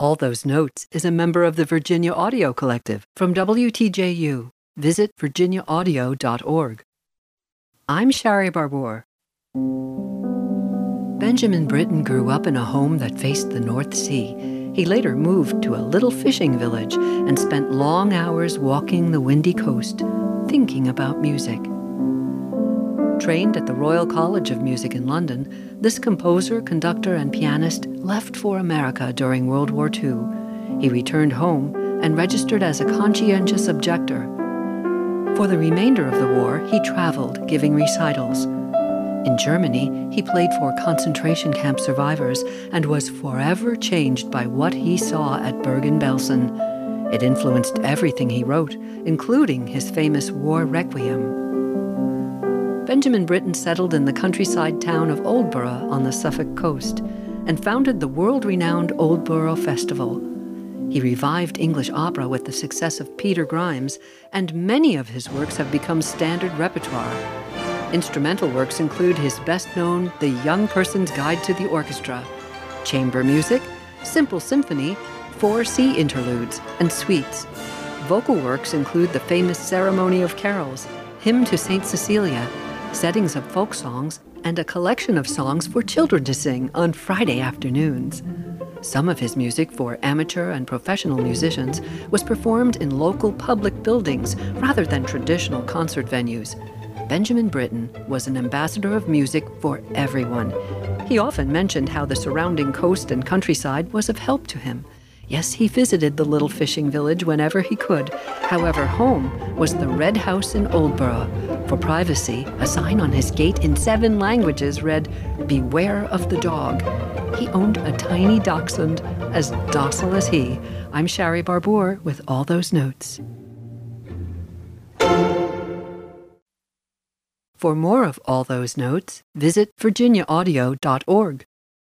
All Those Notes is a member of the Virginia Audio Collective from WTJU. Visit virginiaaudio.org. I'm Shari Barbour. Benjamin Britten grew up in a home that faced the North Sea. He later moved to a little fishing village and spent long hours walking the windy coast, thinking about music. Trained at the Royal College of Music in London, this composer, conductor, and pianist left for America during World War II. He returned home and registered as a conscientious objector. For the remainder of the war, he traveled, giving recitals. In Germany, he played for concentration camp survivors and was forever changed by what he saw at Bergen-Belsen. It influenced everything he wrote, including his famous War Requiem. Benjamin Britten settled in the countryside town of Aldeburgh on the Suffolk coast and founded the world renowned Aldeburgh Festival. He revived English opera with the success of Peter Grimes, and many of his works have become standard repertoire. Instrumental works include his best known The Young Person's Guide to the Orchestra, chamber music, simple symphony, four sea interludes, and suites. Vocal works include the famous Ceremony of Carols, Hymn to St. Cecilia, settings of folk songs, and a collection of songs for children to sing on Friday afternoons. Some of his music for amateur and professional musicians was performed in local public buildings rather than traditional concert venues. Benjamin Britten was an ambassador of music for everyone. He often mentioned how the surrounding coast and countryside was of help to him. Yes, he visited the little fishing village whenever he could. However, home was the Red House in Aldeburgh. For privacy, a sign on his gate in seven languages read, Beware of the dog. He owned a tiny dachshund, as docile as he. I'm Shari Barbour with all those notes. For more of all those notes, visit virginiaaudio.org.